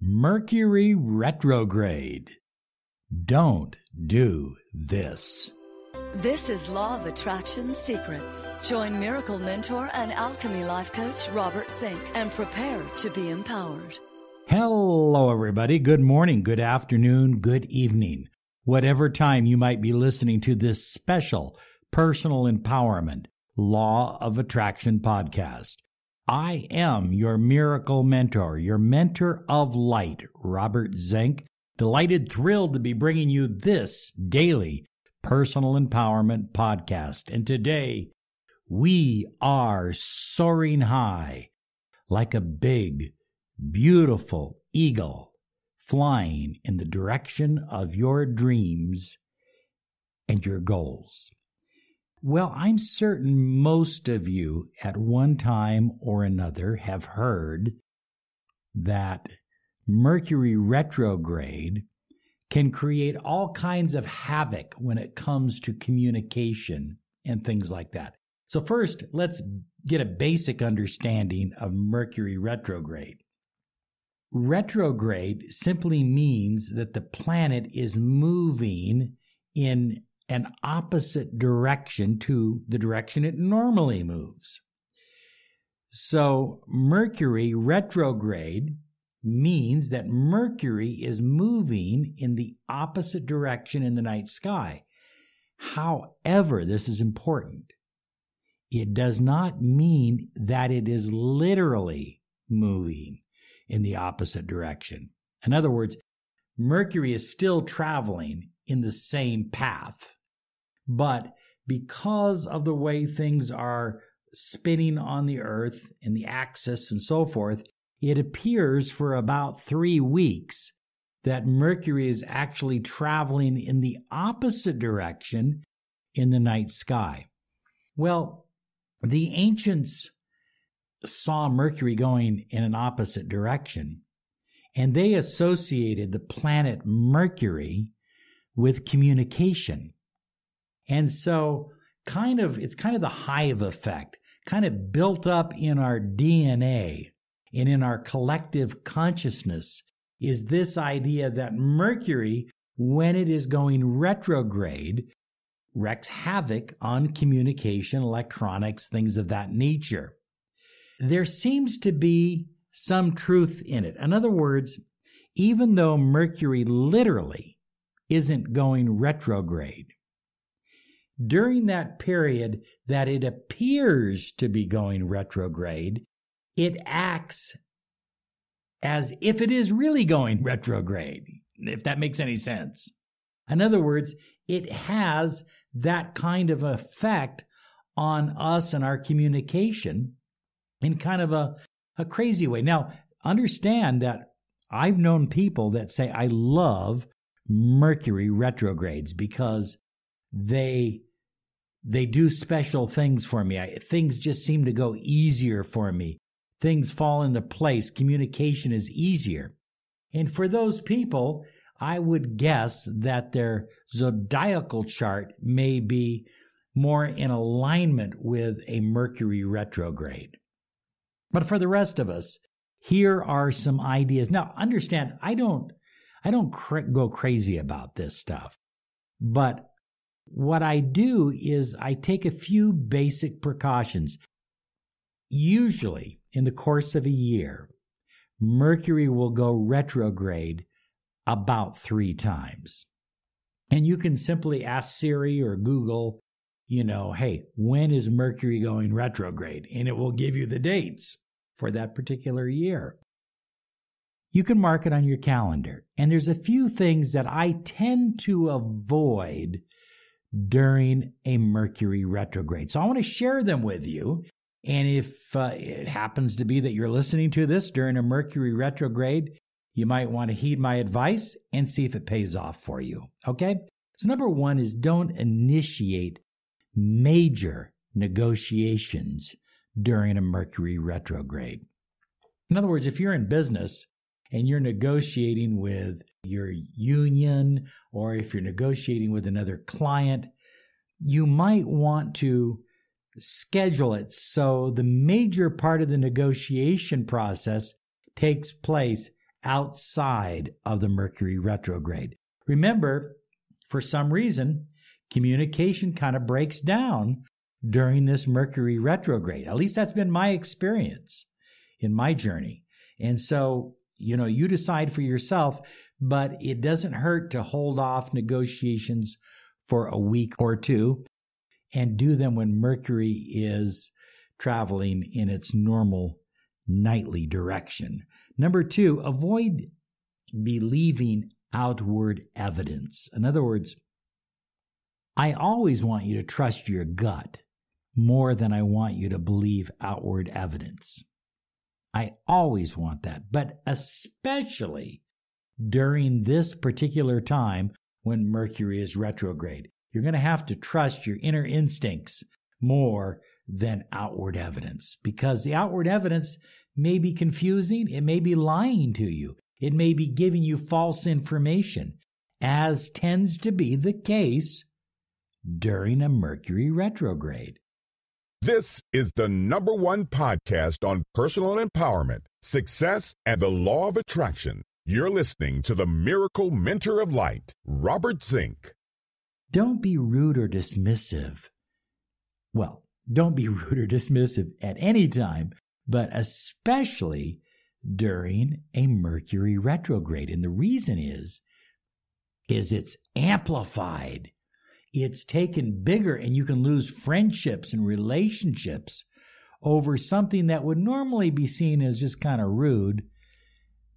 Mercury retrograde. Don't do this. This is Law of Attraction Secrets. Join Miracle Mentor and Alchemy Life Coach Robert Zink and prepare to be empowered. Hello, everybody. Good morning, good afternoon, good evening. Whatever time you might be listening to this special personal empowerment Law of Attraction podcast. I am your miracle mentor, your mentor of light, Robert Zink. Delighted, thrilled to be bringing you this daily personal empowerment podcast. And today we are soaring high like a big, beautiful eagle flying in the direction of your dreams and your goals. Well, I'm certain most of you at one time or another have heard that Mercury retrograde can create all kinds of havoc when it comes to communication and things like that. So, first, let's get a basic understanding of Mercury retrograde. Retrograde simply means that the planet is moving in an opposite direction to the direction it normally moves. So, Mercury retrograde means that Mercury is moving in the opposite direction in the night sky. However, this is important. It does not mean that it is literally moving in the opposite direction. In other words, Mercury is still traveling in the same path. But because of the way things are spinning on the earth and the axis and so forth, it appears for about three weeks that Mercury is actually traveling in the opposite direction in the night sky. Well, the ancients saw Mercury going in an opposite direction, and they associated the planet Mercury with communication. And so, kind of, it's kind of the hive effect, kind of built up in our DNA and in our collective consciousness is this idea that Mercury, when it is going retrograde, wreaks havoc on communication, electronics, things of that nature. There seems to be some truth in it. In other words, even though Mercury literally isn't going retrograde, during that period that it appears to be going retrograde, it acts as if it is really going retrograde, if that makes any sense. In other words, it has that kind of effect on us and our communication in kind of a, a crazy way. Now, understand that I've known people that say, I love Mercury retrogrades because they they do special things for me. I, things just seem to go easier for me. Things fall into place. Communication is easier. And for those people, I would guess that their zodiacal chart may be more in alignment with a Mercury retrograde. But for the rest of us, here are some ideas. Now, understand, I don't, I don't cr- go crazy about this stuff, but what I do is I take a few basic precautions. Usually, in the course of a year, Mercury will go retrograde about three times. And you can simply ask Siri or Google, you know, hey, when is Mercury going retrograde? And it will give you the dates for that particular year. You can mark it on your calendar. And there's a few things that I tend to avoid during a Mercury retrograde. So I want to share them with you. And if uh, it happens to be that you're listening to this during a Mercury retrograde, you might want to heed my advice and see if it pays off for you. Okay? So, number one is don't initiate major negotiations during a Mercury retrograde. In other words, if you're in business and you're negotiating with your union or if you're negotiating with another client, you might want to schedule it so the major part of the negotiation process takes place outside of the Mercury retrograde. Remember, for some reason, communication kind of breaks down during this Mercury retrograde. At least that's been my experience in my journey. And so, you know, you decide for yourself, but it doesn't hurt to hold off negotiations for a week or two and do them when Mercury is traveling in its normal nightly direction. Number two, avoid believing outward evidence. In other words, I always want you to trust your gut more than I want you to believe outward evidence. I always want that, but especially during this particular time when Mercury is retrograde. You're going to have to trust your inner instincts more than outward evidence because the outward evidence may be confusing. It may be lying to you. It may be giving you false information, as tends to be the case during a Mercury retrograde. This is the number one podcast on personal empowerment, success, and the law of attraction. You're listening to the Miracle Mentor of Light, Robert Zink. Don't be rude or dismissive. Well, don't be rude or dismissive at any time, but especially during a Mercury retrograde. And the reason is, is it's amplified. It's taken bigger and you can lose friendships and relationships over something that would normally be seen as just kind of rude,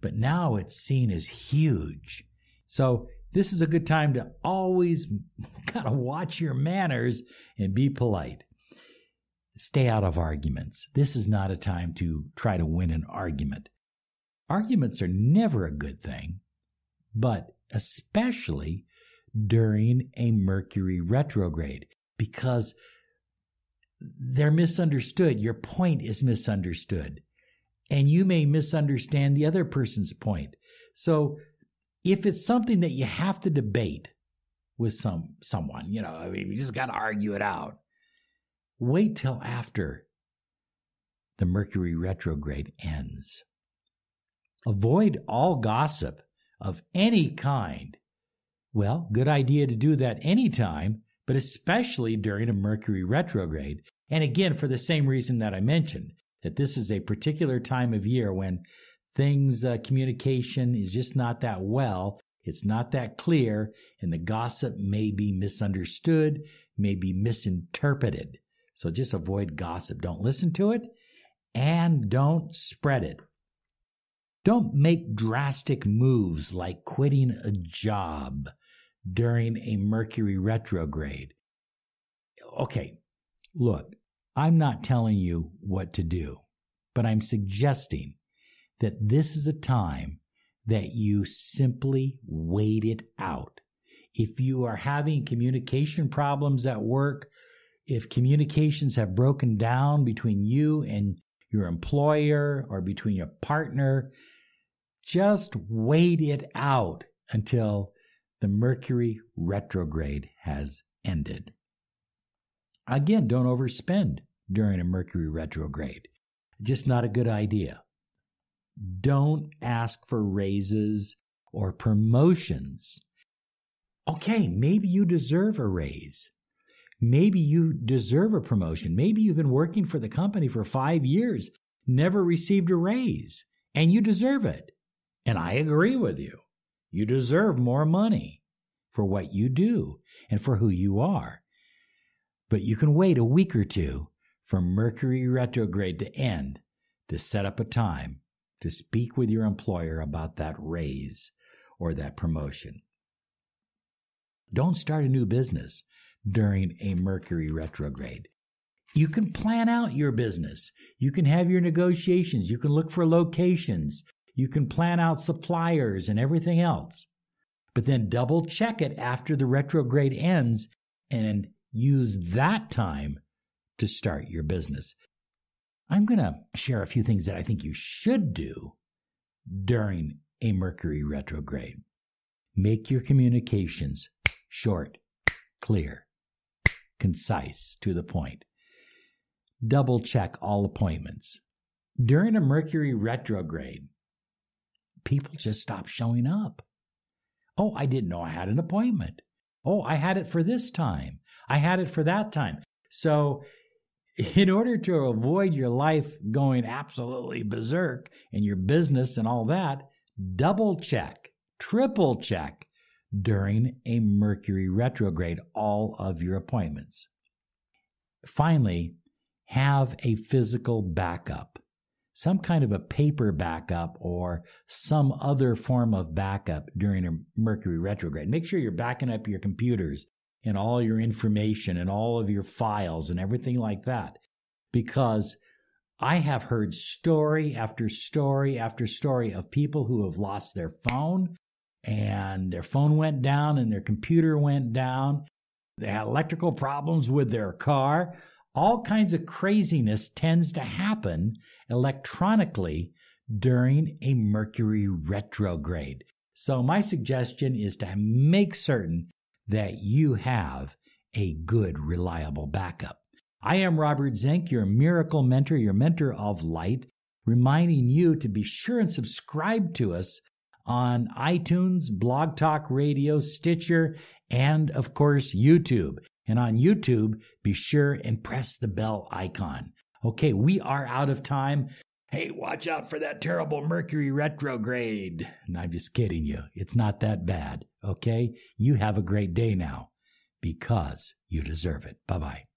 but now it's seen as huge. So this is a good time to always kind of watch your manners and be polite. Stay out of arguments. This is not a time to try to win an argument. Arguments are never a good thing, but especially during a Mercury retrograde because they're misunderstood. Your point is misunderstood. And you may misunderstand the other person's point. So if it's something that you have to debate with some someone, you know, I mean, you just got to argue it out. Wait till after the Mercury retrograde ends. Avoid all gossip of any kind. Well, good idea to do that anytime, but especially during a Mercury retrograde. And again, for the same reason that I mentioned, that this is a particular time of year when things, uh, communication is just not that well. It's not that clear, and the gossip may be misunderstood, may be misinterpreted. So just avoid gossip. Don't listen to it and don't spread it. Don't make drastic moves like quitting a job during a Mercury retrograde. Okay, look, I'm not telling you what to do, but I'm suggesting that this is a time that you simply wait it out. If you are having communication problems at work, if communications have broken down between you and your employer or between your partner, just wait it out until the Mercury retrograde has ended. Again, don't overspend during a Mercury retrograde. Just not a good idea. Don't ask for raises or promotions. Okay, maybe you deserve a raise. Maybe you deserve a promotion. Maybe you've been working for the company for five years, never received a raise, and you deserve it. And I agree with you. You deserve more money for what you do and for who you are. But you can wait a week or two for Mercury retrograde to end to set up a time to speak with your employer about that raise or that promotion. Don't start a new business during a Mercury retrograde. You can plan out your business. You can have your negotiations. You can look for locations. You can plan out suppliers and everything else. But then double check it after the retrograde ends and use that time to start your business. I'm going to share a few things that I think you should do during a Mercury retrograde. Make your communications short, clear, concise, to the point. Double check all appointments. During a Mercury retrograde, people just stop showing up. Oh, I didn't know I had an appointment. Oh, I had it for this time. I had it for that time. So, in order to avoid your life going absolutely berserk and your business and all that, double check, triple check during a Mercury retrograde all of your appointments. Finally, have a physical backup, some kind of a paper backup or some other form of backup during a Mercury retrograde. Make sure you're backing up your computers and all your information and all of your files and everything like that. Because I have heard story after story after story of people who have lost their phone and their phone went down and their computer went down. They had electrical problems with their car all kinds of craziness tends to happen electronically during a Mercury retrograde. So, my suggestion is to make certain that you have a good, reliable backup. I am Robert Zink, your miracle mentor, your mentor of light, reminding you to be sure and subscribe to us on iTunes, Blog Talk Radio, Stitcher, and of course, YouTube. And on YouTube, be sure and press the bell icon. Okay, we are out of time. Hey, watch out for that terrible Mercury retrograde. And I'm just kidding you. It's not that bad. Okay? You have a great day now because you deserve it. Bye bye.